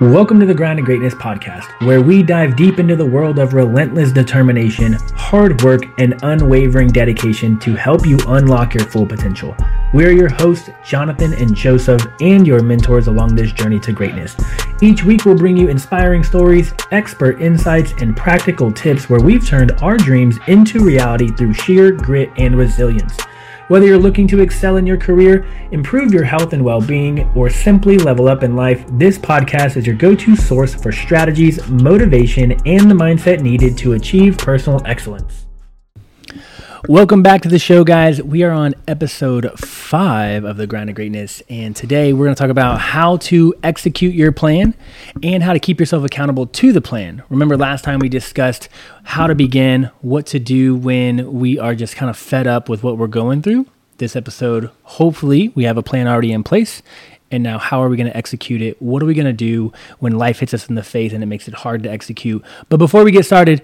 Welcome to the Grind and Greatness podcast, where we dive deep into the world of relentless determination, hard work, and unwavering dedication to help you unlock your full potential. We're your hosts, Jonathan and Joseph, and your mentors along this journey to greatness. Each week, we'll bring you inspiring stories, expert insights, and practical tips where we've turned our dreams into reality through sheer grit and resilience. Whether you're looking to excel in your career, improve your health and well being, or simply level up in life, this podcast is your go to source for strategies, motivation, and the mindset needed to achieve personal excellence. Welcome back to the show, guys. We are on episode five of the Grind of Greatness, and today we're going to talk about how to execute your plan and how to keep yourself accountable to the plan. Remember, last time we discussed how to begin, what to do when we are just kind of fed up with what we're going through. This episode, hopefully, we have a plan already in place. And now, how are we going to execute it? What are we going to do when life hits us in the face and it makes it hard to execute? But before we get started,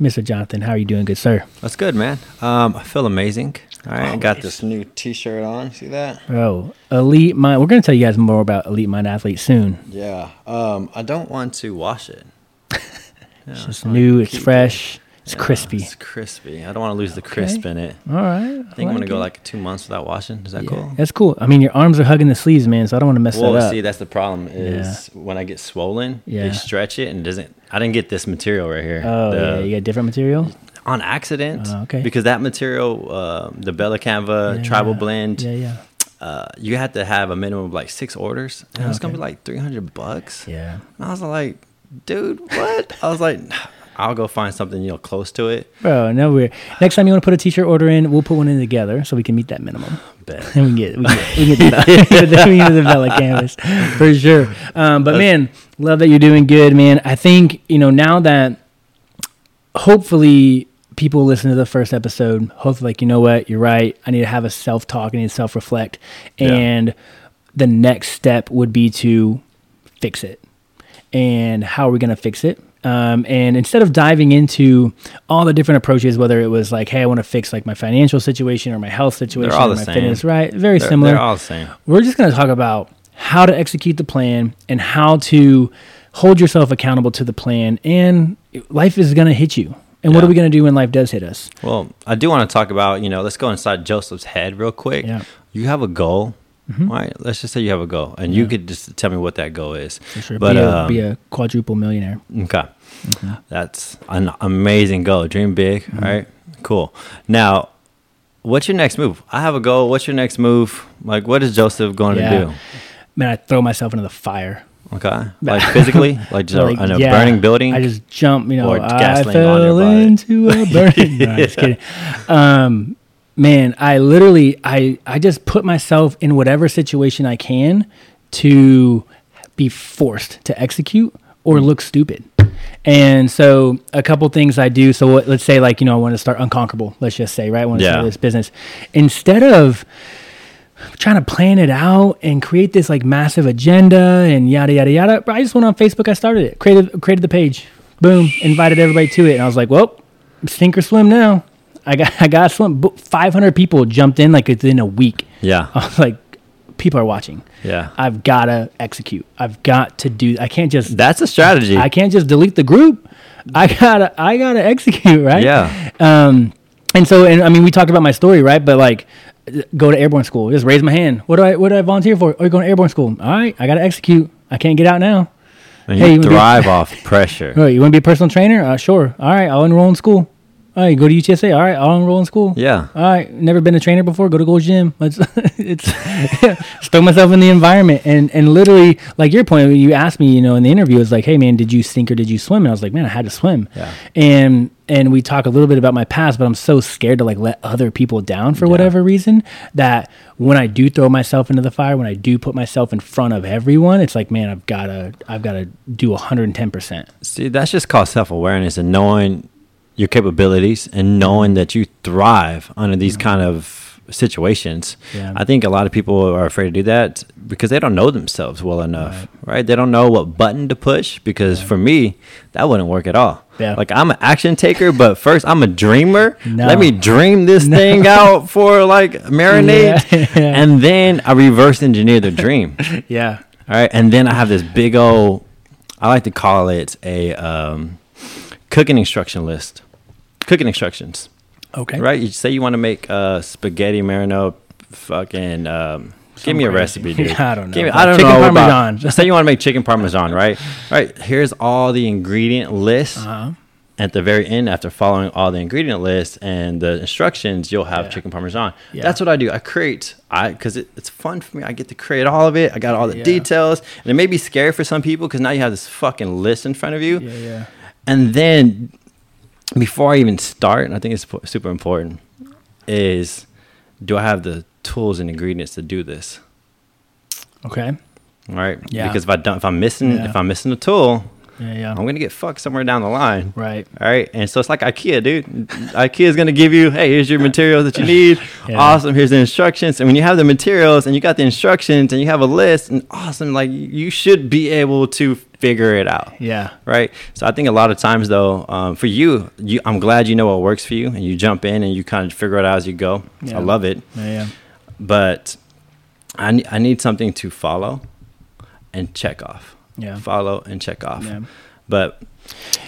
Mr. Jonathan, how are you doing, good sir? That's good, man. Um, I feel amazing. All right, I got this new T-shirt on. See that? Bro, Elite Mind. We're gonna tell you guys more about Elite Mind Athlete soon. Yeah. Um, I don't want to wash it. Yeah, it's just new. It's fresh. It. It's yeah, crispy. It's crispy. I don't want to lose the crisp in it. All right. I think like I'm gonna it. go like two months without washing. Is that yeah, cool? That's cool. I mean, your arms are hugging the sleeves, man. So I don't want to mess well, that up. Well, see, that's the problem. Is yeah. when I get swollen, yeah. you stretch it and it doesn't. I didn't get this material right here. Oh the, yeah, you got different material on accident. Uh, okay. Because that material, uh, the Bella Canvas Tribal Blend. Yeah, yeah. Uh, you had to have a minimum of like six orders, and okay. it's gonna be like three hundred bucks. Yeah. And I was like, dude, what? I was like, I'll go find something you know close to it. Bro, no weird. Next time you want to put a t-shirt order in, we'll put one in together so we can meet that minimum. Bet. and we can get we get, we get the, we get the Bella canvas for sure. Um, but man, love that you're doing good, man. I think you know now that hopefully people listen to the first episode. Hopefully, like you know what, you're right. I need to have a self talk. I need to self reflect, and yeah. the next step would be to fix it. And how are we going to fix it? Um, and instead of diving into all the different approaches, whether it was like, hey, I want to fix like my financial situation or my health situation or my same. fitness, right? Very they're, similar. They're all the same. We're just going to talk about how to execute the plan and how to hold yourself accountable to the plan. And life is going to hit you. And yeah. what are we going to do when life does hit us? Well, I do want to talk about, you know, let's go inside Joseph's head real quick. Yeah. You have a goal Mm-hmm. All right, let's just say you have a goal, and yeah. you could just tell me what that goal is. For sure. But be a, um, be a quadruple millionaire. Okay, mm-hmm. that's an amazing goal. Dream big. Mm-hmm. All right, cool. Now, what's your next move? I have a goal. What's your next move? Like, what is Joseph going yeah. to do? Man, I throw myself into the fire. Okay, like physically, like just like, in a yeah, burning building. I just jump, you know. I fell into a burning. no, just kidding. Um, man, I literally I I just put myself in whatever situation I can to be forced to execute or mm. look stupid. And so a couple things I do. So what, let's say like you know I want to start unconquerable. Let's just say right. I want to yeah. start this business instead of trying to plan it out and create this like massive agenda and yada yada yada. I just went on Facebook. I started it. Created created the page. Boom. Invited everybody to it. And I was like, well, sink or swim now. I got I got some 500 people jumped in like within a week. Yeah. I was like people are watching. Yeah. I've got to execute. I've got to do I can't just That's a strategy. I can't just delete the group. I got to I got to execute, right? Yeah. Um and so and I mean we talked about my story, right? But like go to airborne school. Just raise my hand. What do I what do I volunteer for? Oh, you're going to airborne school. All right, I got to execute. I can't get out now. And hey, you, you thrive off pressure. Oh, you want to be a personal trainer? Uh, sure. All right, I'll enroll in school. All right, go to UTSA. All right, I'll enroll in school. Yeah. All right, never been a trainer before. Go to Gold's Gym. Let's it's throw myself in the environment and and literally like your point. You asked me, you know, in the interview, it's like, hey man, did you sink or did you swim? And I was like, man, I had to swim. Yeah. And and we talk a little bit about my past, but I'm so scared to like let other people down for yeah. whatever reason that when I do throw myself into the fire, when I do put myself in front of everyone, it's like, man, I've gotta I've gotta do 110 percent. See, that's just called self awareness and knowing your capabilities and knowing that you thrive under these mm-hmm. kind of situations. Yeah. I think a lot of people are afraid to do that because they don't know themselves well enough, right? right? They don't know what button to push because yeah. for me, that wouldn't work at all. Yeah. Like I'm an action taker, but first I'm a dreamer. No. Let me dream this no. thing out for like marinate, yeah. and then I reverse engineer the dream. yeah. All right, and then I have this big old I like to call it a um, cooking instruction list. Cooking instructions. Okay. Right? You say you want to make uh, spaghetti marinara, fucking. Um, give me a recipe, dude. Yeah, I don't know. Give me, I don't chicken know. parmesan. About, say you want to make chicken parmesan, right? Right. Here's all the ingredient list. Uh-huh. At the very end, after following all the ingredient lists and the instructions, you'll have Yeah. chicken parmesan. Yeah. That's what I do. I create, I because it, it's fun for me. I get to create all of it. I got all the Yeah. details, and it may be scary for some people because now you have this fucking list in front of you. Yeah, yeah. And then before I even start, I think it's super important, is do I have the tools and ingredients to do this? Okay. Right? Yeah. Because if I don't, if I'm missing, Yeah. if I'm missing a tool, Yeah, yeah. I'm gonna get fucked somewhere down the line. right. All right. And so it's like IKEA, dude. IKEA is gonna give you, hey, here's your materials that you need. Yeah. Awesome. Here's the instructions. And when you have the materials and you got the instructions and you have a list and awesome, like you should be able to figure it out. Yeah. right? So I think a lot of times though, um, for you, you, I'm glad you know what works for you, and you jump in and you kind of figure it out as you go. Yeah. I love it, Yeah, yeah. but I I need something to follow and check off. Yeah. Follow and check off. Yeah. But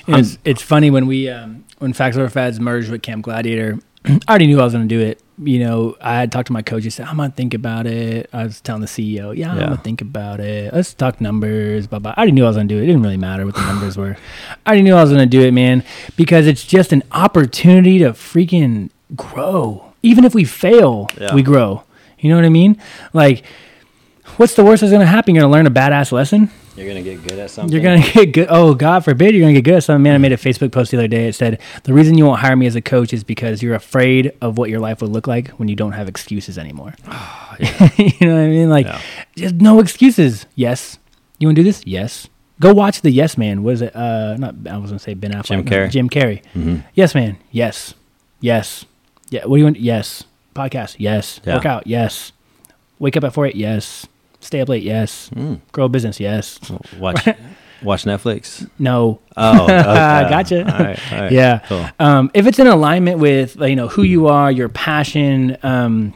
It's, it's funny when we um, when Facts Over Fads merged with Camp Gladiator. I already knew I was going to do it. You know, I had talked to my coach. He said, "I'm gonna think about it." I was telling the CEO, "Yeah, I'm Yeah. gonna think about it. Let's talk numbers." Blah blah. I already knew I was gonna do it. It didn't really matter what the numbers were. I already knew I was gonna do it, man, because it's just an opportunity to freaking grow. Even if we fail, Yeah. we grow. You know what I mean? Like, what's the worst that's gonna happen? You're gonna learn a badass lesson. you're gonna get good at something. You're gonna get good. Oh, God forbid you're gonna get good at something. Man, I made a Facebook post the other day. It said the reason you won't hire me as a coach is because you're afraid of what your life would look like when you don't have excuses anymore. you know what I mean? Like, Yeah. just no excuses. Yes, you want to do this? Yes. Go watch the Yes Man. Was it? Uh, not. I was gonna say Ben Affleck. Jim no, Carrey. Jim Carrey. Mhm. Yes, man. Yes. Yes. Yeah. What do you want? Yes. Podcast. Yes. Yeah. Workout. Yes. Wake up at four. Yes. Stay up late. Yes. Mm. Grow a business. Yes. Watch watch Netflix. No. Oh, okay. Gotcha. All right, all right. Yeah. Cool. Um, if it's in alignment with you know who you are, your passion, um,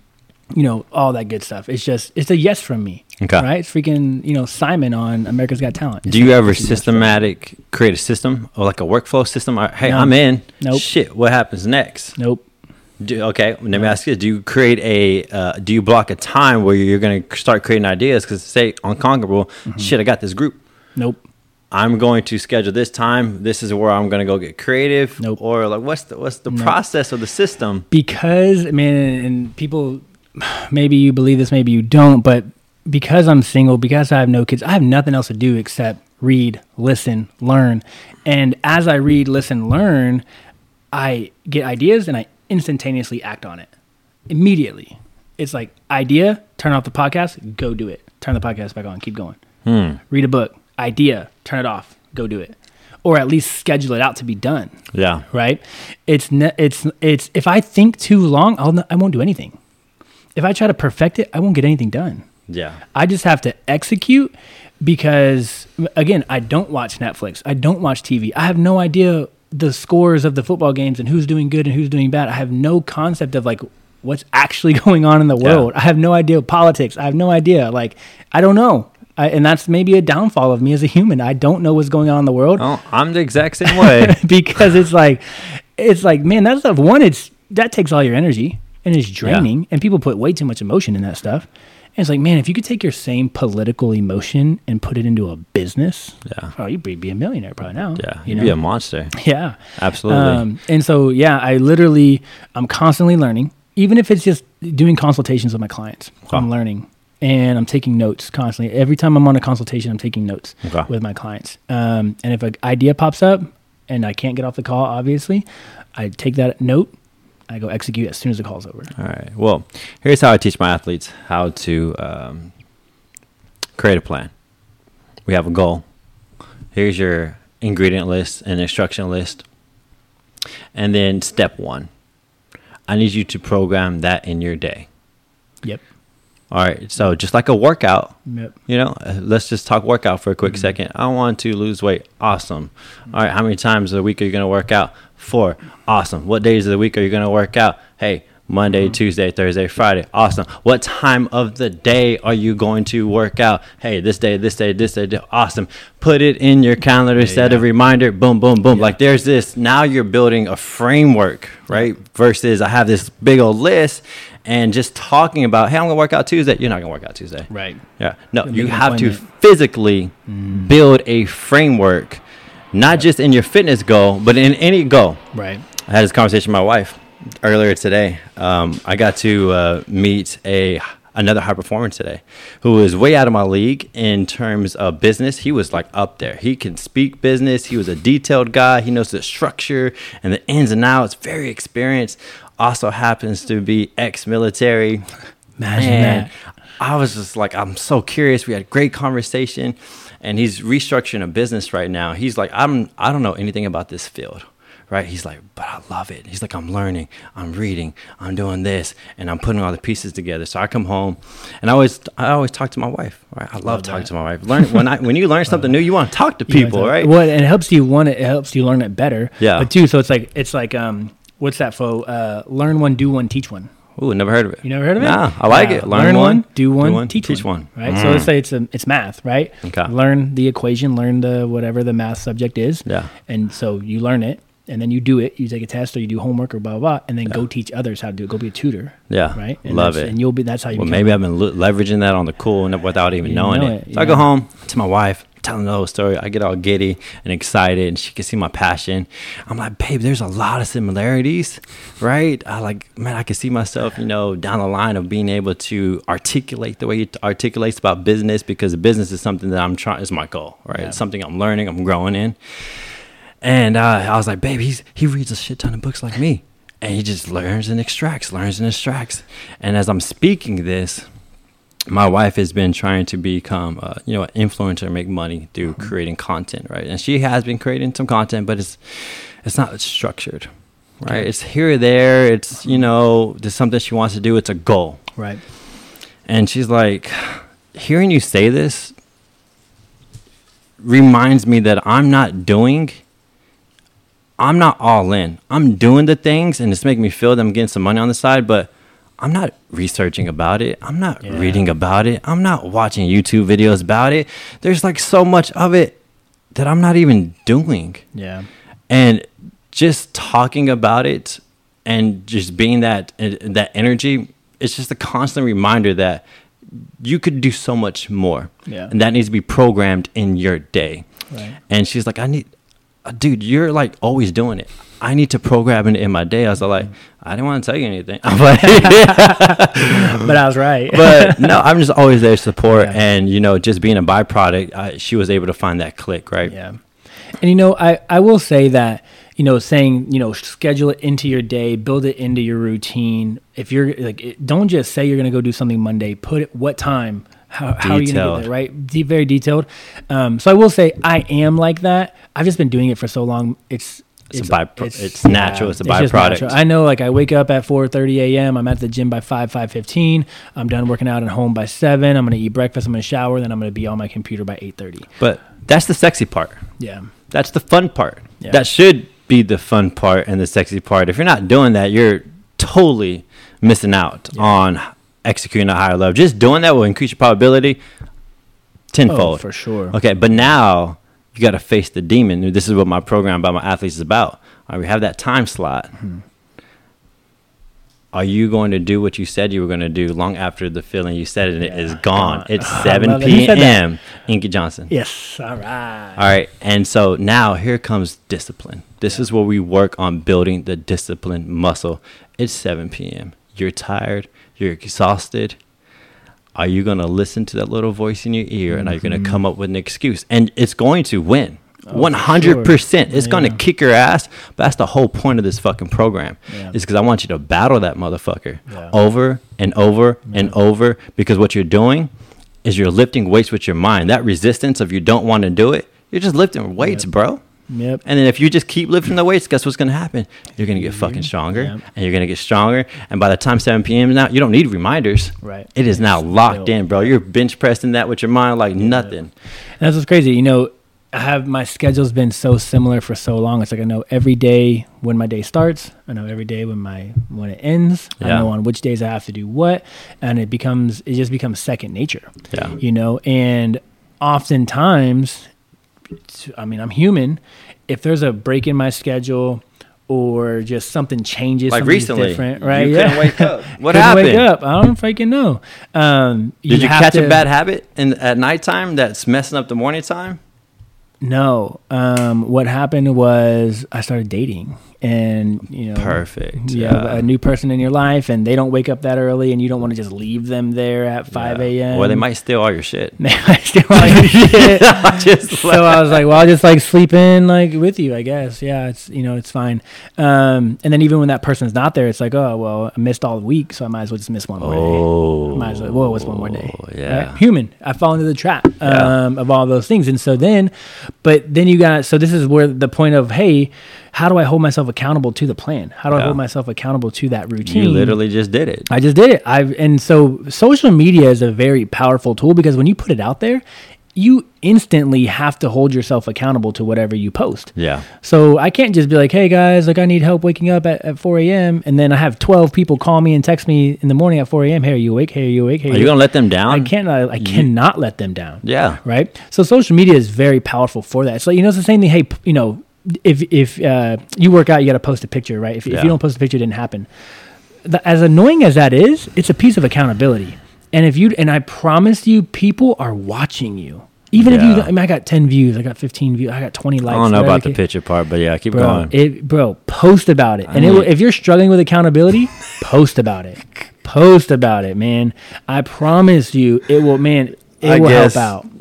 you know all that good stuff. It's just it's a yes from me. Okay. Right? It's freaking you know Simon on America's Got Talent. Do you ever It's yes systematic create a system or like a workflow system? Hey, No. I'm in. Nope. Shit, what happens next? Nope. Do, okay, let me ask you: Do you create a? Uh, do you block a time where you're going to start creating ideas? Because say unconquerable, Mm-hmm. shit, I got this group. Nope. I'm going to schedule this time. This is where I'm going to go get creative. Nope. Or like, what's the what's the Nope. process of the system? because man and people maybe you believe this maybe you don't but because i'm single because i have no kids i have nothing else to do except read listen learn and as i read listen learn i get ideas and i instantaneously act on it immediately it's like idea turn off the podcast go do it turn the podcast back on keep going Hmm. read a book idea turn it off go do it or at least schedule it out to be done Yeah. right? It's ne- it's it's if I think too long, I'll n- I won't do anything. If I try to perfect it, I won't get anything done. Yeah. I just have to execute because again, I don't watch Netflix. I don't watch TV. I have no idea the scores of the football games and who's doing good and who's doing bad. I have no concept of like what's actually going on in the Yeah. world. I have no idea of politics. I have no idea. Like I don't know. I, and that's maybe a downfall of me as a human. I don't know what's going on in the world Oh, I'm the exact same way. because it's like it's like man that stuff one it's that takes all your energy and it's draining and people put way too much emotion in that stuff and it's like man if you could take your same political emotion and put it into a business Yeah. oh you'd be a millionaire probably now Yeah. you You'd know be a monster. yeah Absolutely. um, and so yeah i literally i'm constantly learning even if it's just doing consultations with my clients Wow. i'm learning and i'm taking notes constantly every time i'm on a consultation i'm taking notes Okay. with my clients um, and if an idea pops up and i can't get off the call obviously i take that note i go execute as soon as the call's over All right. Well, here's how I teach my athletes how to um, create a plan. We have a goal. Here's your ingredient list and instruction list. And then step one I need you to program that in your day. yep All right. So, just like a workout, yep you know, uh, let's just talk workout for a quick Mm-hmm. second. I want to lose weight. Awesome. All right. How many times a week are you going to work out? Four. Awesome. What days of the week are you going to work out? Hey, Monday, mm-hmm. Tuesday, Thursday, Friday. Awesome. What time of the day are you going to work out? Hey, this day, this day, this day. Awesome. Put it in your calendar, yeah, set yeah. a reminder. Boom, boom, boom. Yeah. Like there's this. Now you're building a framework, right? Versus I have this big old list and just talking about, hey, I'm gonna work out Tuesday. You're not gonna work out Tuesday, right? Yeah, no, you have to physically mm. build a framework, not just in your fitness goal, but in any goal. Right. I had this conversation with my wife earlier today. Um, I got to uh, meet a another high performer today who is way out of my league in terms of business. He was like up there. He can speak business. He was a detailed guy. He knows the structure and the ins and outs. Very experienced. Also happens to be ex-military. Imagine and that. I was just like, I'm so curious. We had a great conversation, and he's restructuring a business right now. He's like, I'm I don't know anything about this field right? He's like, but I love it. He's like, I'm learning, I'm reading, I'm doing this, and I'm putting all the pieces together. So I come home, and I always, I always talk to my wife. Right? I love, love talking to my wife. Learn when I when you learn something new, you want to talk to people, right? Well, and it helps you one, it helps you learn it better. Yeah. But two, so it's like it's like um, what's that for? Uh, learn one, do one, teach one. Ooh, never heard of it. You never heard of it? Nah, I like it. Learn, learn one, do one, do one, teach, teach one. one. Right. Mm. So let's say it's a, it's math, right? Okay. Learn the equation, learn the whatever the math subject is. Yeah. And so you learn it, and then you do it. You take a test or you do homework or blah blah, blah and then yeah. go teach others how to do it. Go be a tutor. Yeah, right. And Love it. And you'll be. That's how you. Well, maybe I've been leveraging that on the cool and without even knowing know it. it. So I go home to my wife, telling the whole story. I get all giddy and excited, and she can see my passion. I'm like, babe, there's a lot of similarities, right? I like, man, I can see myself, you know, down the line of being able to articulate the way he articulates about business because business is something that I'm trying is my goal, right? Yeah. It's something I'm learning, I'm growing in. And uh, I was like, babe, he's, he reads a shit ton of books like me. And he just learns and extracts, learns and extracts. And as I'm speaking this, my wife has been trying to become, uh, you know, an influencer, make money through mm-hmm. creating content, right? And she has been creating some content, but it's it's not structured, right? Okay. It's here or there. It's you know, there's something she wants to do. It's a goal, right? And she's like, hearing you say this reminds me that I'm not doing I'm not all in. I'm doing the things and it's making me feel that I'm getting some money on the side, but I'm not researching about it. I'm not yeah. reading about it. I'm not watching YouTube videos about it. There's like so much of it that I'm not even doing. Yeah. And just talking about it and just being that that energy, it's just a constant reminder that you could do so much more. Yeah. And that needs to be programmed in your day. Right. And she's like, I need uh, dude, you're like always doing it. I need to program it in my day. I was like, I didn't want to tell you anything, but, but I was right. but no, I'm just always there to support, yeah. and you know, just being a byproduct, I, she was able to find that click, right? Yeah. And you know, I I will say that you know, saying you know, schedule it into your day, build it into your routine. If you're like, don't just say you're going to go do something Monday. Put it what time how, how are you going to get there, right? De- very detailed. Um, so I will say I am like that. I've just been doing it for so long. It's it's, it's, a it's, it's natural. Yeah, it's a byproduct. I know, like I wake up at 4:30 a.m. I'm at the gym by 5 5:15. I'm done working out at home by seven. I'm gonna eat breakfast. I'm gonna shower. Then I'm gonna be on my computer by 8:30. But that's the sexy part. Yeah, that's the fun part. Yeah. That should be the fun part and the sexy part. If you're not doing that, you're totally missing out yeah. on executing a higher level. Just doing that will increase your probability tenfold. Oh, for sure. Okay, but now you got to face the demon. This is what my program about my athletes is about. Right, we have that time slot. Mm-hmm. Are you going to do what you said you were going to do long after the feeling you said it yeah. is gone? It's 7 p.m. Inky Johnson. Yes. All right. All right. And so now here comes discipline. This yeah. is where we work on building the discipline muscle. It's 7 p.m. You're tired you're exhausted, are you going to listen to that little voice in your ear mm-hmm. and are you going to mm-hmm. come up with an excuse? And it's going to win. One hundred percent. It's yeah. going to kick your ass. But that's the whole point of this fucking program. Yeah. Is because I want you to battle that motherfucker yeah. over and over and over. Because what you're doing is you're lifting weights with your mind. That resistance of you don't want to do it. You're just lifting weights, bro. Yep. And then if you just keep lifting the weights, guess what's going to happen? You're going to get mm-hmm. fucking stronger, yep. and you're going to get stronger. And by the time 7 p.m. is now, you don't need reminders. Right. It is now locked in, bro. You're bench pressing that with your mind like nothing. And that's what's crazy. You know, I have my schedule's been so similar for so long. It's like I know every day when my day starts. I know every day when my when it ends. I know on which days I have to do what, and it becomes it just becomes second nature. Yeah. You know, and oftentimes, it's- I mean, I'm human. If there's a break in my schedule. Or just something changes, Like recently, different, right? you couldn't wake up. What Couldn't happened? Wake up. I don't freaking know. Um, Did you catch to- a bad habit in at nighttime that's messing up the morning time? No. Um, what happened was I started dating, and you know, Perfect. You have a new person in your life, and they don't wake up that early, and you don't want to just leave them there at five a.m. Or they might steal all your shit. They might steal all your shit. Just so I was like, well, I'll just like sleep in like with you, I guess. Yeah, it's you know, it's fine. Um, and then even when that person's not there, it's like, oh well, I missed all the week, so I might as well just miss one more day. Oh, Might as well. Whoa, what's one more day? Yeah. Right? Human. I fall into the trap Yeah. um, of all those things, and so then, but then you got. So this is where the point of hey, how do I hold myself accountable to the plan? How do I hold myself accountable to that routine? You literally just did it. I just did it. I've and so social media is a very powerful tool because when you put it out there, you instantly have to hold yourself accountable to whatever you post. Yeah. So I can't just be like, hey guys, like I need help waking up at, at 4 a.m. And then I have 12 people call me and text me in the morning at 4 a.m. Hey, are you awake? Hey, are you awake? Hey, Are you gonna let them down? I can't. I, I cannot let them down. Yeah. Right. So social media is very powerful for that. So you know, it's the same thing. Hey, you know, if if uh, you work out, you got to post a picture, right? If, if you don't post a picture, it didn't happen. The, as annoying as that is, it's a piece of accountability. And if you and I promise you, people are watching you. Even if you, I mean, I got 10 views, I got 15 views, I got 20 likes. I don't know about the picture part, but yeah, keep bro, going. It, bro, post about it. And it will, if you're struggling with accountability, post about it. Post about it, man. I promise you, it will, man. It I will guess- help out.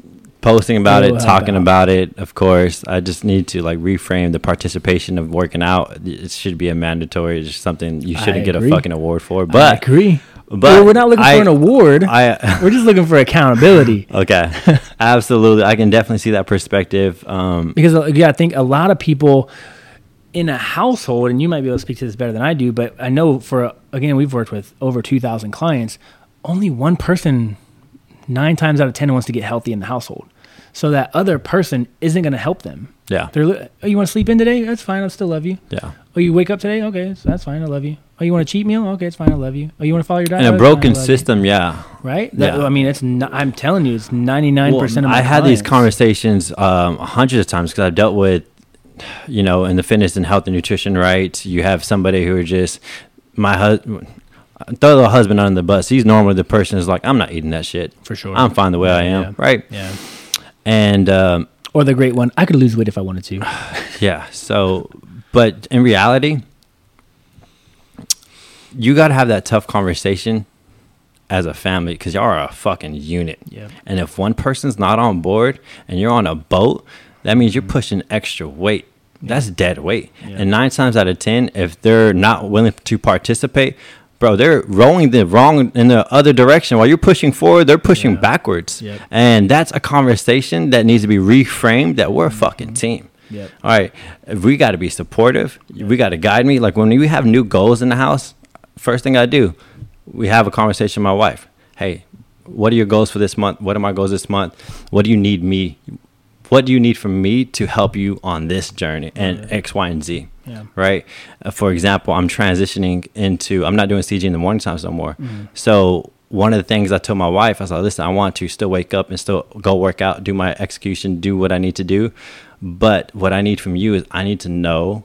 Posting about It it, will help talking out. about it, of course. I just need to like reframe the participation of working out. It should be a mandatory, it's just something you shouldn't get a fucking award for. But I agree. but we're not looking I- for an award. I we're just looking for accountability. okay, absolutely. I can definitely see that perspective. Um, Because uh, yeah, I think a lot of people in a household, and you might be able to speak to this better than I do, but I know for again, we've worked with over two thousand clients. Only one person, nine times out of ten, wants to get healthy in the household. So that other person isn't going to help them. yeah, They're, li- oh, you want to sleep in today? That's fine. I still love you. yeah. Oh, you wake up today? Okay, so that's fine. I love you. Oh, you want a cheat meal? Okay, it's fine. I love you. Oh, you want to follow your diet? In a it's fine, I broken love you. system, yeah. right? That, Yeah. I mean, it's. Not, I'm telling you, it's 99 percent of my. I had these conversations um, hundreds of times because I've dealt with, you know, in the fitness and health and nutrition. Right, you have somebody who are just my husband. Throw the husband under the bus. He's normally the person who's like, I'm not eating that shit. For sure. I'm fine the way I am. Yeah. Right. Yeah. And um, Or the great one. I could lose weight if I wanted to. yeah. So, but in reality, you got to have that tough conversation as a family because y'all are a fucking unit. Yeah. And if one person's not on board and you're on a boat, that means you're pushing extra weight. That's dead weight. Yeah. And nine times out of ten, if they're not willing to participate, bro, they're rowing the wrong in the other direction. While you're pushing forward, they're pushing Yeah. backwards. Yep. And that's a conversation that needs to be reframed that we're a mm-hmm. fucking team. Yep. All right, we got to be supportive. We got to guide me. Like when we have new goals in the house, first thing I do, we have a conversation with my wife. Hey, what are your goals for this month? What are my goals this month? What do you need me? What do you need from me to help you on this journey and X, Y, and Z? Yeah. Right. Uh, for example, I'm transitioning into. I'm not doing CG in the morning times no more. Mm-hmm. So one of the things I told my wife, I was like, listen, I want to still wake up and still go work out, do my execution, do what I need to do. But what I need from you is I need to know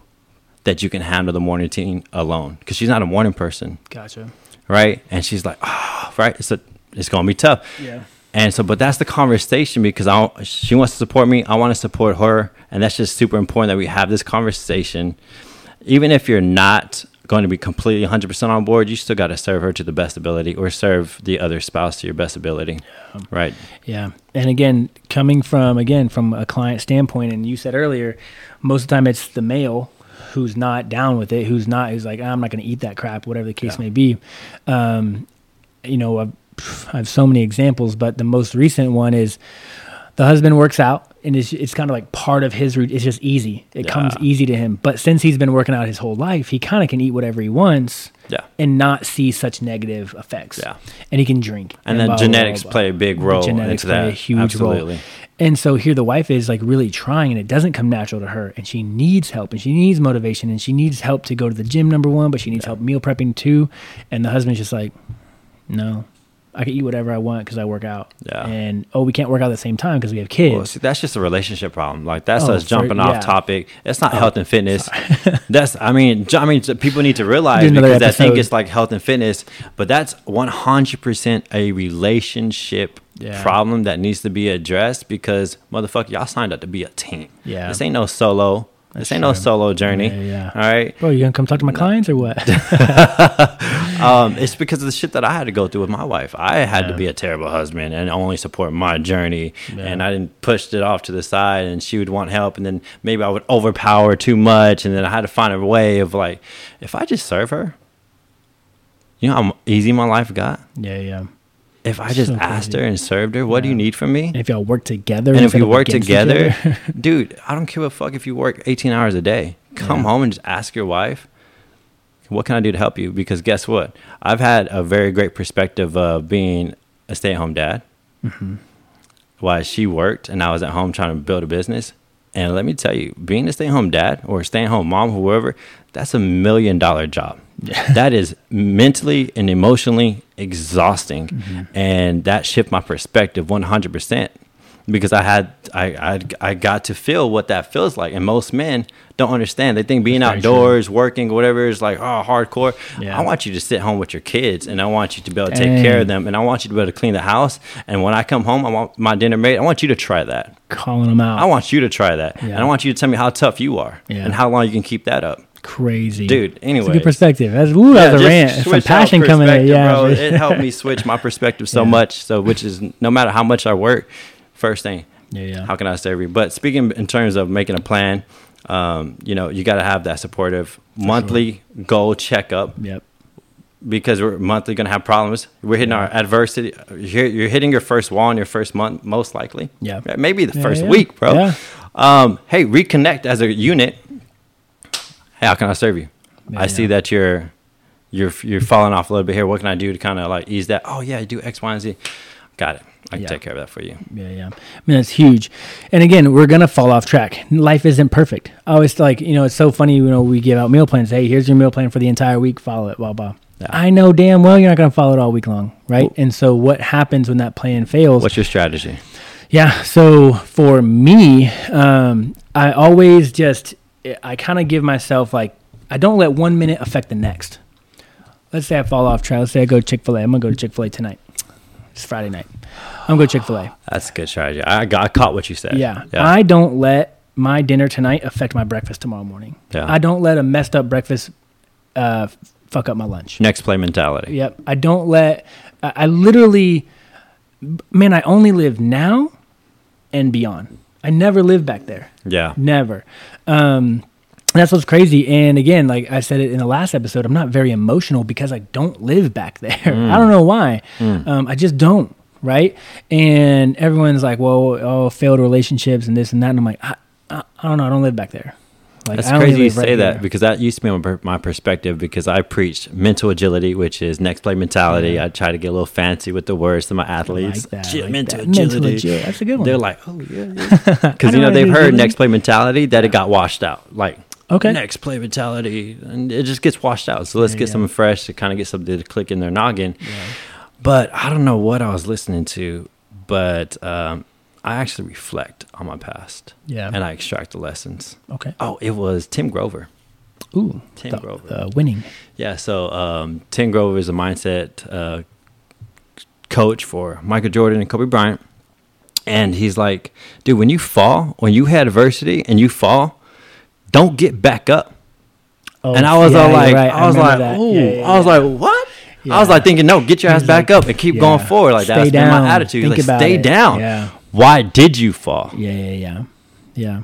that you can handle the morning routine alone because she's not a morning person, Gotcha. right? And she's like, oh, right. It's a, it's gonna be tough. Yeah. And so, but that's the conversation because I, she wants to support me. I want to support her. And that's just super important that we have this conversation. Even if you're not going to be completely 100% on board, you still got to serve her to the best ability or serve the other spouse to your best ability. Right. Yeah. And again, coming from again from a client standpoint, and you said earlier, most of the time it's the male who's not down with it, who's not, who's like, I'm not going to eat that crap, whatever the case Yeah. may be. Um, you know, I've, I have so many examples, but the most recent one is the husband works out and it's, it's kind of like part of his route. It's just easy. It Yeah. comes easy to him. But since he's been working out his whole life, he kind of can eat whatever he wants Yeah. and not see such negative effects. Yeah. And he can drink. And then blah, genetics blah, blah. play a big role genetics into play that. a huge Absolutely. role. And so here the wife is like really trying and it doesn't come natural to her and she needs help and she needs motivation and she needs help to go to the gym number one, but she needs help meal prepping too. And the husband's just like, no, I can eat whatever I want because I work out. Yeah. And oh, we can't work out at the same time because we have kids. Well, see, that's just a relationship problem. Like that's Oh, us for- jumping off yeah. topic. It's not oh, health and fitness. that's I mean, I mean, people need to realize because I think it's like health and fitness, but that's one hundred percent a relationship Yeah. problem that needs to be addressed because motherfucker, y'all signed up to be a team. Yeah. this ain't no solo. This ain't no solo journey. Yeah, yeah. All right. Bro, you gonna come talk to my clients or what? Um, it's because of the shit that I had to go through with my wife. I had to be a terrible husband and only support my journey, Yeah. and I didn't push it off to the side. And she would want help, and then maybe I would overpower too much, and then I had to find a way of like, if I just serve her, you know how easy my life got. yeah, yeah. If I just So asked her and served her, what do you need from me? And if y'all work together, And if you work each together, dude, I don't give a fuck if you work 18 hours a day. Come Yeah. home and just ask your wife, what can I do to help you? Because guess what? I've had a very great perspective of being a stay at home dad Mm-hmm. while she worked and I was at home trying to build a business. And let me tell you, being a stay at home dad or stay at home mom, whoever, that's a million dollar job. that is mentally and emotionally exhausting. Mm-hmm. And that shifted my perspective 100% because I had I, I I got to feel what that feels like, and most men don't understand. They think being outdoors, working, whatever is like oh hardcore. Yeah. I want you to sit home with your kids, and I want you to be able to take care of them, and I want you to be able to clean the house. And when I come home, I want my dinner made. I want you to try that. calling them out. I want you to try that, and I want you to tell me how tough you are Yeah. and how long you can keep that up. Crazy, Dude, Anyway, good perspective. That's ooh, that was a rant. Some passion coming in. Yeah, bro. it helped me switch my perspective so Yeah. much. So, which is no matter how much I work, first thing, Yeah, yeah. how can I serve you? But speaking in terms of making a plan, um, you know, you got to have that supportive monthly goal checkup Yep. because we're monthly going to have problems. We're hitting our adversity. You're, you're hitting your first wall in your first month, most likely. Yeah. Maybe the Yeah, first yeah. week, bro. Yeah. Um, hey, reconnect as a unit. Hey, how can I serve you? Yeah, I see yeah. that you're you're you're falling off a little bit here. What can I do to kind of like ease that? Oh yeah, I do X, Y, and Z. Got it. I can Yeah. take care of that for you. Yeah, yeah. I mean, that's huge. And again, we're gonna fall off track. Life isn't perfect. I always like, you know, it's so funny. You know, we give out meal plans. Hey, here's your meal plan for the entire week. Follow it. Blah blah. Yeah. I know damn well you're not gonna follow it all week long, right? Cool. And so, what happens when that plan fails? What's your strategy? Yeah. So for me, um, I always just I kind of give myself like I don't let one minute affect the next. Let's say I fall off track. Let's say I go Chick Fil A. I'm gonna go to Chick Fil A tonight. It's Friday night. I'm gonna go Chick Fil A. That's a good strategy. I got I caught what you said. Yeah. yeah. I don't let my dinner tonight affect my breakfast tomorrow morning. Yeah. I don't let a messed up breakfast uh, fuck up my lunch. Next play mentality. Yep. I don't let. I, I literally, man. I only live now and beyond. I never lived back there. Yeah. Never. Um, that's what's crazy. And again, like I said it in the last episode, I'm not very emotional because I don't live back there. I don't know why. Um, I just don't. Right. And everyone's like, well, oh, failed relationships and this and that. And I'm like, I, I, I don't know. I don't live back there. Like, That's crazy you right say that here. because that used to be my, my perspective because I preached mental agility, which is next play mentality. Yeah. I try to get a little fancy with the words to my athletes. that, I like mental that. Mental agility. agility. That's a good one. They're like, oh, yeah. Because, I you know they've heard next play mentality that it got washed out. Like, Okay. next play mentality. And it just gets washed out. So let's Yeah, get yeah. something fresh to kind of get something to click in their noggin. But I don't know what I was listening to, but um, I actually reflect on my past Yeah. and I extract the lessons. okay. Oh, it was Tim Grover. Ooh. Tim the, Grover. the winning. Yeah, so um, Tim Grover is a mindset uh, coach for Michael Jordan and Kobe Bryant. And he's like, dude, when you fall, when you had adversity and you fall, don't get back up. Oh, and I was yeah, all like, right. I was remember like, that. ooh, Yeah, yeah, I was like, what? I was like thinking, no, get your ass back like, up and keep going forward. Like stay that's been my attitude. think Like stay it. down. Why did you fall? yeah, yeah, yeah, yeah.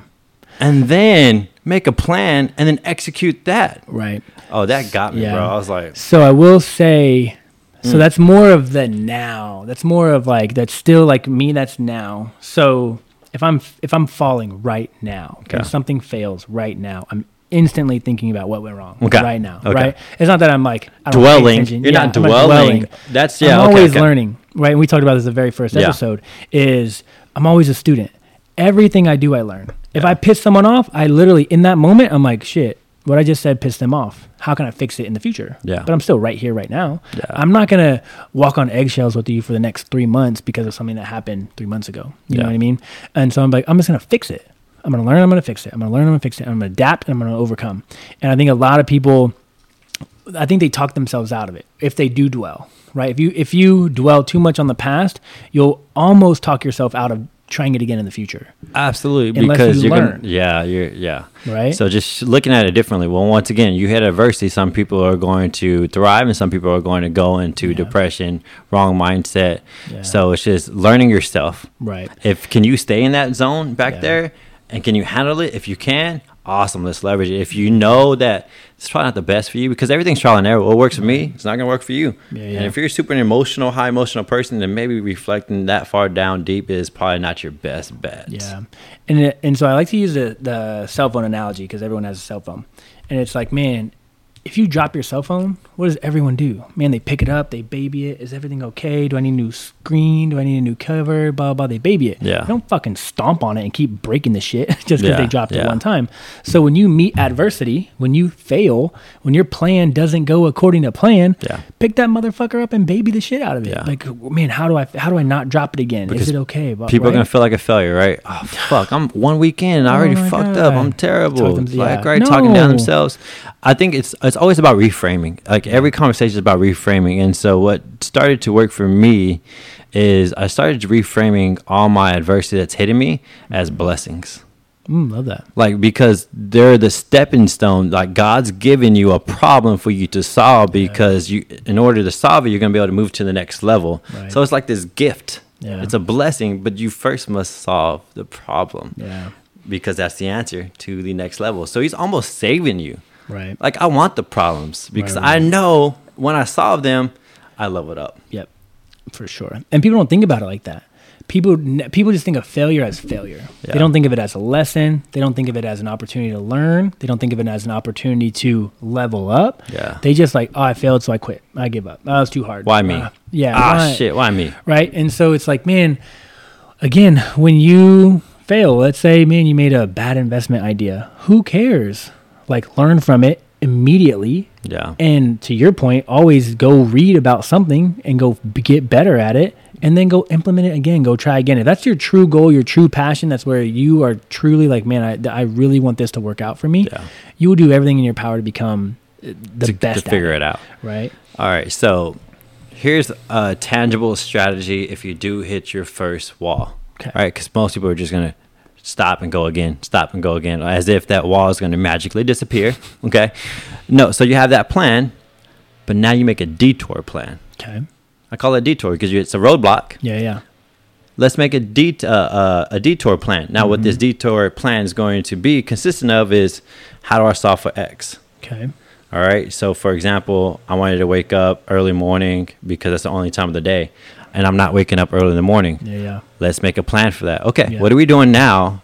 And then make a plan and then execute that. Right. Oh, that got me, Yeah. bro. I was like, So I will say, So mm. that's more of the now. That's more of like that's still like me. That's now. So if I'm if I'm falling right now, Okay. if something fails right now, I'm instantly thinking about what went wrong Okay. right now. Okay. Right? It's not that I'm like I don't pay Dwelling. You're Yeah, not I'm dwelling. That's yeah. I'm always learning, right? And we talked about this the very first Yeah. episode. Is I'm always a student. Everything I do, I learn. If I piss someone off, I literally in that moment, I'm like, shit. What I just said pissed them off. How can I fix it in the future? Yeah. But I'm still right here, right now. Yeah. I'm not gonna walk on eggshells with you for the next three months because of something that happened three months ago. You know what I mean? And so I'm like, I'm just gonna fix it. I'm gonna learn. I'm gonna fix it. I'm gonna learn. I'm gonna fix it. I'm gonna adapt. And I'm gonna overcome. And I think a lot of people I think they talk themselves out of it if they do dwell, right? If you if you dwell too much on the past, you'll almost talk yourself out of trying it again in the future, Absolutely, Unless because you are learn. gonna, yeah, you're yeah. right? So just looking at it differently. Well, once again, you hit adversity. Some people are going to thrive, and some people are going to go into Yeah. depression, wrong mindset. Yeah. So it's just learning yourself. right. If can you stay in that zone back Yeah. there, and can you handle it? If you can, awesome. Let's leverage it. If you know that it's probably not the best for you, because everything's trial and error. What works for me, it's not gonna work for you. Yeah, yeah. And if you're a super emotional, high emotional person, then maybe reflecting that far down deep is probably not your best bet. Yeah, and and so I like to use the the cell phone analogy because everyone has a cell phone, and it's like, man, if you drop your cell phone, what does everyone do? Man, they pick it up, they baby it. Is everything okay? Do I need a new screen? Do I need a new cover? Blah blah. blah. They baby it. Yeah. They don't fucking stomp on it and keep breaking the shit just because Yeah, they dropped it one time. So when you meet adversity, when you fail, when your plan doesn't go according to plan, Yeah. pick that motherfucker up and baby the shit out of it. Yeah. Like, man, how do I how do I not drop it again? Because Is it okay? Blah- People are gonna feel like a failure, right? Oh fuck! I'm one weekend and I Oh already my fucked God. up. I'm terrible. Them- like yeah. right, talking down themselves. I think it's it's always about reframing. Like every conversation is about reframing. And so what started to work for me is I started reframing all my adversity that's hitting me as blessings. Mm, love that. Like because they're the stepping stone. Like God's given you a problem for you to solve because you, in order to solve it, you're gonna be able to move to the next level. Right. So it's like this gift. Yeah. It's a blessing, but you first must solve the problem Yeah. because that's the answer to the next level. So he's almost saving you. Right. Like I want the problems because Right, I know when I solve them, I level up. Yep. For sure. And people don't think about it like that. People people just think of failure as failure. Yeah. They don't think of it as a lesson. They don't think of it as an opportunity to learn. They don't think of it as an opportunity to level up. Yeah. They just like, oh, I failed, so I quit. I give up. That was too hard. Why me? Uh, yeah. Ah why- shit, why me? right? And so it's like, man, again, when you fail, let's say, man, you made a bad investment idea. Who cares? Like, learn from it immediately. Yeah. And to your point, always go read about something and go get better at it and then go implement it again. Go try again. If that's your true goal, your true passion, that's where you are truly like, man, I, I really want this to work out for me. Yeah. You will do everything in your power to become uh, the to, best to figure at it out. Right. All right, so here's a tangible strategy if you do hit your first wall. Okay. All right, because most people are just gonna stop and go again, stop and go again, as if that wall is gonna magically disappear. Okay, no. So you have that plan, but now you make a detour plan. Okay. I call it a detour because it's a roadblock. Yeah. Yeah. Let's make a det- uh, uh, a detour plan. Now, what Mm-hmm. this detour plan is going to be consistent of is how do I solve for X? Okay. All right. So, for example, I wanted to wake up early morning because that's the only time of the day, and I'm not waking up early in the morning. Yeah. Yeah. Let's make a plan for that. Okay. Yeah. What are we doing now?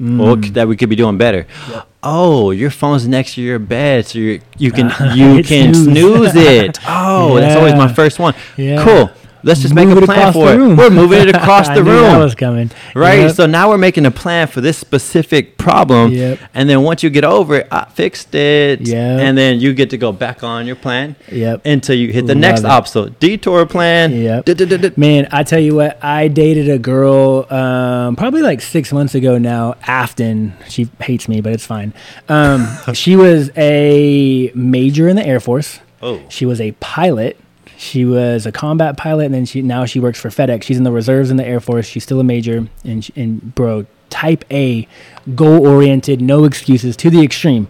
Mm. that we could be doing better. Yep. Oh, your phone's next to your bed, so you you can you can snooze. snooze it. Oh, that's always my first one. Yeah. Cool. Let's just Move make a plan for it. room. We're moving it across I the knew That room. was coming. Right. Yep. So now we're making a plan for this specific problem. Yep. And then once you get over it, I fixed it. Yep. And then you get to go back on your plan Yep. until you hit the Love next it. obstacle. Detour plan. Yep. Man, I tell you what, I dated a girl um, probably like six months ago now. Afton, she hates me, but it's fine. Um, she was a major in the Air Force. Oh. She was a pilot. She was a combat pilot, and then she now she works for FedEx. She's in the reserves in the Air Force. She's still a major, and and bro, type A, goal oriented, no excuses to the extreme.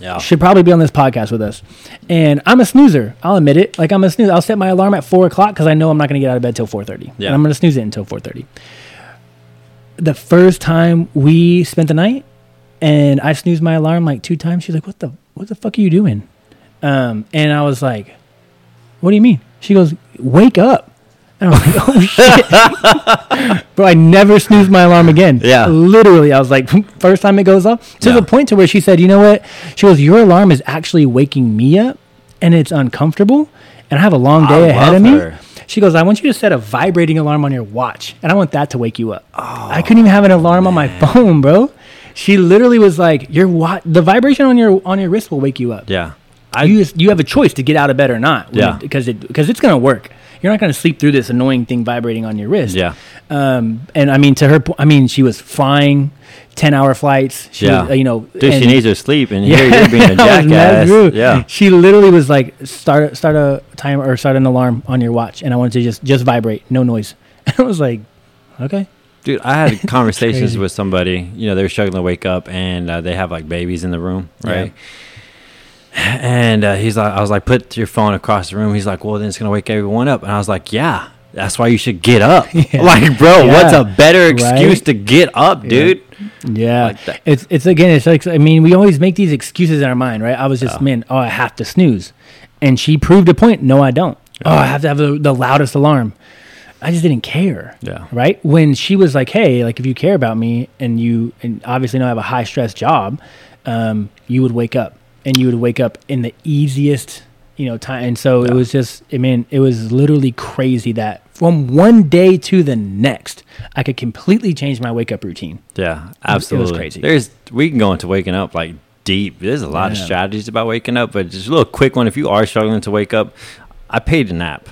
Yeah. Should probably be on this podcast with us. And I'm a snoozer. I'll admit it. Like I'm a snoozer. I'll set my alarm at four o'clock because I know I'm not going to get out of bed till four thirty. Yeah. And I'm going to snooze it until four thirty. The first time we spent the night, and I snoozed my alarm like two times. She's like, "What the what the fuck are you doing?" Um, and I was like, "What do you mean?" She goes, "Wake up." And I was like, "Oh shit, bro!" I never snoozed my alarm again. Yeah. literally, I was like, first time it goes off to Yeah. the point to where she said, "You know what?" She goes, "Your alarm is actually waking me up, and it's uncomfortable, and I have a long day I ahead of love me." She goes, "I want you to set a vibrating alarm on your watch, and I want that to wake you up." I couldn't even have an alarm on my phone, bro. She literally was like, "Your wa- the vibration on your on your wrist will wake you up." Yeah. I, you just, you have a choice to get out of bed or not. Yeah. because it because it's gonna work. You're not gonna sleep through this annoying thing vibrating on your wrist. Yeah. Um. And I mean, to her, I mean, she was flying, ten hour flights. She Yeah. Was, uh, you know. Dude, she needs her sleep, and here you're being a jackass. Yeah. She literally was like, start start a timer or start an alarm on your watch, and I wanted to just just vibrate, no noise. And I was like, okay. Dude, I had conversations with somebody. You know, they were struggling to wake up, and uh, they have like babies in the room, right? And uh, he's like, I was like, put your phone across the room. He's like, well, then it's gonna wake everyone up. And I was like, yeah, that's why you should get up. Yeah. Like, bro, what's a better excuse Right? to get up, dude? Yeah, Like it's it's again. It's like I mean, we always make these excuses in our mind, right? I was just Yeah. man, oh, I have to snooze, and she proved a point. No, I don't. Oh, I have to have the, the loudest alarm. I just didn't care. Yeah. Right when she was like, hey, like if you care about me and you and obviously know I have a high stress job, um, you would wake up and you would wake up in the easiest you know time. And so it was just, I mean, it was literally crazy that from one day to the next, I could completely change my wake up routine. Yeah, absolutely it was crazy. There's we can go into waking up like deep. There's a lot of strategies about waking up, but just a little quick one. If you are struggling to wake up, I paid a nap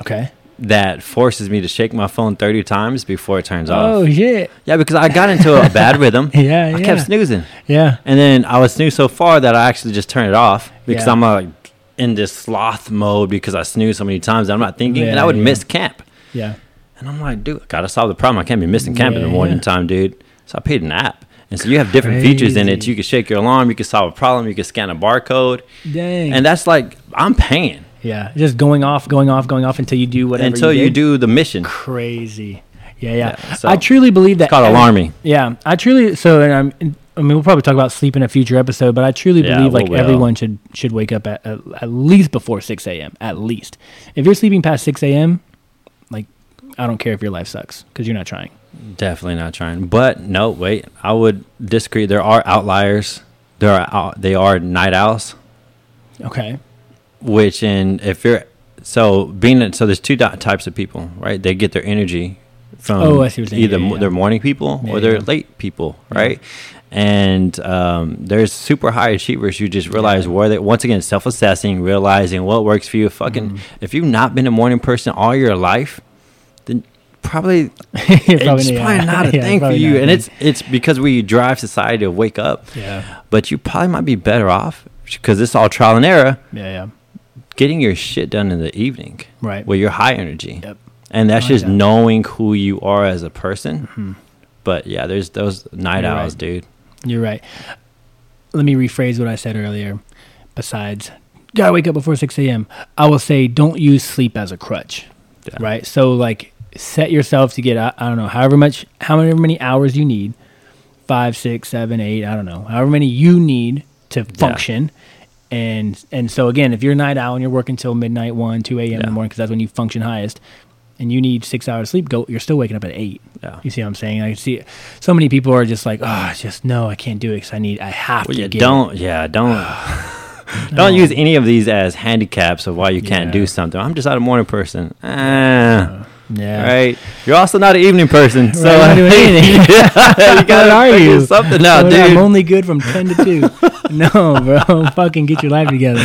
Okay. That forces me to shake my phone 30 times before it turns off. Oh off. shit. Yeah, because I got into a bad rhythm. Yeah, I yeah. kept snoozing, Yeah. and then I would snooze so far that I actually just turn it off because Yeah. I'm like in this sloth mode because I snooze so many times that I'm not thinking, and I would yeah. miss camp. Yeah. And I'm like, dude, I gotta solve the problem. I can't be missing camp in the morning yeah. time, dude. So I paid an app. And so you have different features in it. You can shake your alarm, you can solve a problem, you can scan a barcode. Dang. And that's like I'm paying yeah. Just going off, going off, going off until you do whatever. until you, did. do the mission. Crazy. Yeah, yeah. Yeah, so- I truly believe that. It's called every- alarming. Yeah, I truly. So, and I'm. I mean, we'll probably talk about sleep in a future episode, but I truly Yeah, believe like will. everyone should should wake up at, at at least before six a.m. At least, if you're sleeping past six a.m., like I don't care if your life sucks because you're not trying. Definitely not trying. But no, wait. I would disagree. There are outliers. There are out, they are night owls, Okay. Which in if you're so being so there's two types of people, right? They get their energy from Oh, I see what either Yeah, yeah. they're morning people Yeah, or they're yeah. late people, right? And um, there's super high achievers who just realize where they once again self-assessing, realizing what works for you. Fucking, Mhm. if you've not been a morning person all your life, then probably You're it's probably not a thing for you. not. And it's it's because we drive society to wake up. yeah, But you probably might be better off because it's all trial and error. yeah, yeah. Getting your shit done in the evening, Right. where you're high energy, Yep. and that's like just that. knowing who you are as a person. Mhm. But yeah, there's those night You're owls, right. dude. You're right. Let me rephrase what I said earlier. Besides, gotta wake up before 6 a.m. I will say don't use sleep as a crutch. Yeah. Right? So, like, set yourself to get, I, I don't know, however much, however many hours you need five, six, seven, eight, I don't know, however many you need to function. And and so again, if you're a night owl and you're working till midnight, one, two a.m. in Yeah. the morning, because that's when you function highest, and you need six hours of sleep, go. You're still waking up at eight. Yeah. You see what I'm saying? I see so many people are just like, oh, just no, I can't do it because I need, I have Well, to yeah, get don't yeah don't don't use any of these as handicaps of why you can't Yeah. do something. I'm just not a morning person. Ah, it. Yeah. right. You're also not an evening person, so I'm not doing anything. yeah, you gotta are you? something out, Oh, yeah, I'm only good from 10 to 2. no, bro. Fucking get your life together.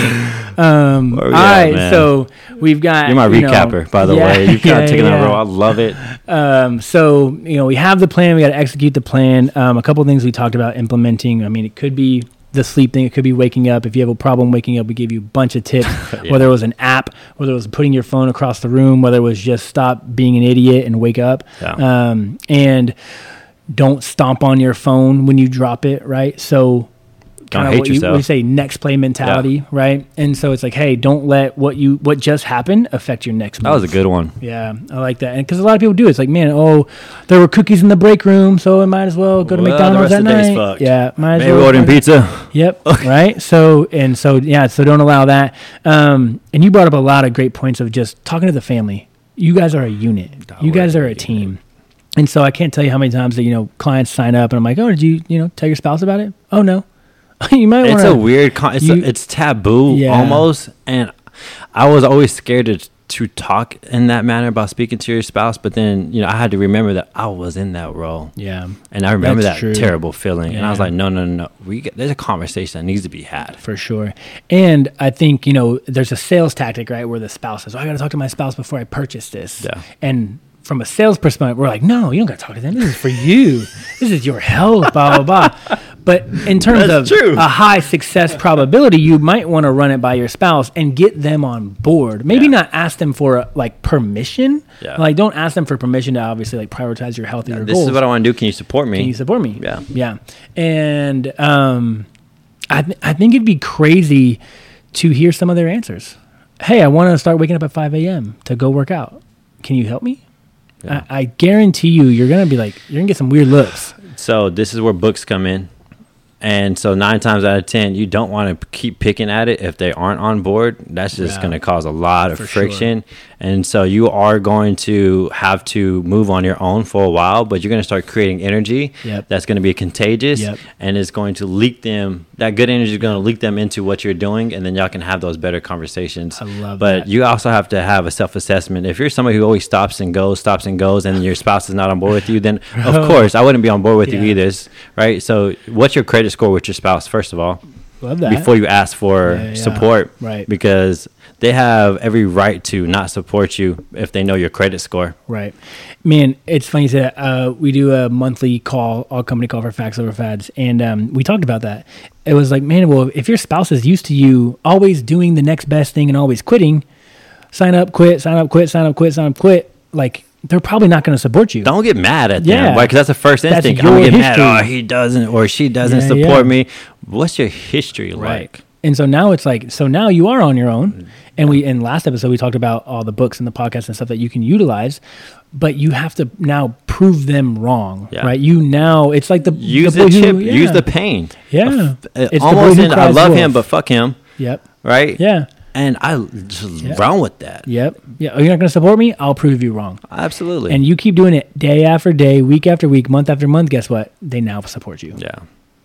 Um, Where all at, right. man? So we've got. You're my you know- recapper, by the Yeah, way. You've kind yeah, of taken that yeah. role. I love it. Um, so you know, we have the plan. We got to execute the plan. Um, a couple of things we talked about implementing. I mean, it could be the sleep thing. It could be waking up. If you have a problem waking up, we gave you a bunch of tips. Yeah. Whether it was an app, whether it was putting your phone across the room, whether it was just stop being an idiot and wake up. Yeah. Um, and don't stomp on your phone when you drop it. Right. So kind of what you, we say next play mentality, yeah. right? And so it's like, hey, don't let what you what just happened affect your next. Move. That was a good one. Yeah, I like that, and because a lot of people do, it's like, man, oh, there were cookies in the break room, so I might as well go to well, McDonald's that night. Yeah, might as Maybe well ordering pizza. Yep. right. So and so yeah, so don't allow that. Um, and you brought up a lot of great points of just talking to the family. You guys are a unit. you guys are a team. And so I can't tell you how many times that you know clients sign up and I'm like, oh, did you you know tell your spouse about it? Oh no, you might. It's a weird. Con- it's, you, a, it's taboo yeah. almost, and I was always scared to to talk in that manner about speaking to your spouse. But then you know I had to remember that I was in that role. Yeah, and I remember That's that true. terrible feeling, yeah. and I was like, no, no, no, no. We get, there's a conversation that needs to be had for sure. And I think you know there's a sales tactic right where the spouse says, oh, I got to talk to my spouse before I purchase this. Yeah, and from a sales perspective, we're like, no, you don't got to talk to them. This is for you. this is your health, blah, blah, blah. But in terms That's of true. a high success probability, you might want to run it by your spouse and get them on board. Maybe yeah. not ask them for like permission. Yeah. Like don't ask them for permission to obviously like prioritize your health and yeah, your this goals. This is what I want to do. Can you support me? Can you support me? Yeah. Yeah. And um, I, th- I think it'd be crazy to hear some of their answers. Hey, I want to start waking up at 5 a.m. to go work out. Can you help me? Yeah. I, I guarantee you, you're gonna be like, you're gonna get some weird looks. So this is where books come in. And so nine times out of ten, you don't want to keep picking at it if they aren't on board. That's just yeah. going to cause a lot of friction. Sure. And so you are going to have to move on your own for a while, but you're going to start creating energy yep. that's going to be contagious yep. and it's going to leak them. That good energy is going to leak them into what you're doing, and then y'all can have those better conversations. I love but that. you also have to have a self assessment. If you're somebody who always stops and goes, stops and goes, and your spouse is not on board with you, then of course I wouldn't be on board with yeah. you either, right? So, what's your credit score with your spouse, first of all? Love that. Before you ask for yeah, yeah. support, right? Because they have every right to not support you if they know your credit score. Right. Man, it's funny that uh, we do a monthly call, all company call for facts over fads, and um, we talked about that. It was like, man, well, if your spouse is used to you always doing the next best thing and always quitting, sign up, quit, sign up, quit, sign up, quit, sign up, quit, like they're probably not going to support you. Don't get mad at them, yeah, because that's the first instinct. I'm gonna get history. mad. Oh, he doesn't or she doesn't yeah, support yeah. me. What's your history right. like? And so now it's like, so now you are on your own. And we in last episode we talked about all the books and the podcasts and stuff that you can utilize, but you have to now prove them wrong, yeah. right? You now it's like the use the, the chip, who, yeah. use the pain. Yeah, uh, it's almost. In, I love wolf. him, but fuck him. Yep. Right. Yeah. And I just yep. wrong with that. Yep. Yeah. You're not going to support me? I'll prove you wrong. Absolutely. And you keep doing it day after day, week after week, month after month. Guess what? They now support you. Yeah.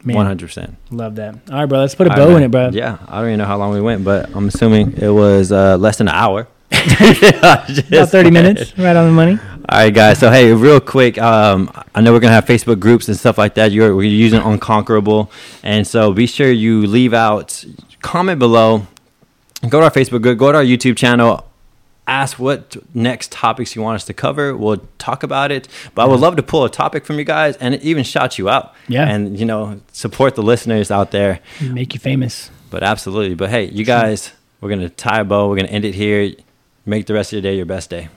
One hundred percent. Love that. All right, bro. Let's put a bow right, in it, bro. Yeah, I don't even know how long we went, but I'm assuming it was uh, less than an hour. About thirty minutes, right on the money. All right, guys. So hey, real quick, um, I know we're gonna have Facebook groups and stuff like that. You're we're using Unconquerable, and so be sure you leave out comment below. Go to our Facebook group. Go to our YouTube channel ask what next topics you want us to cover. We'll talk about it. But. I would love to pull a topic from you guys and even shout you out. Yeah. And, you know, support the listeners out there. Make you famous. But absolutely. But hey, you guys, we're going to tie a bow. We're going to end it here. Make the rest of your day your best day.